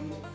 you.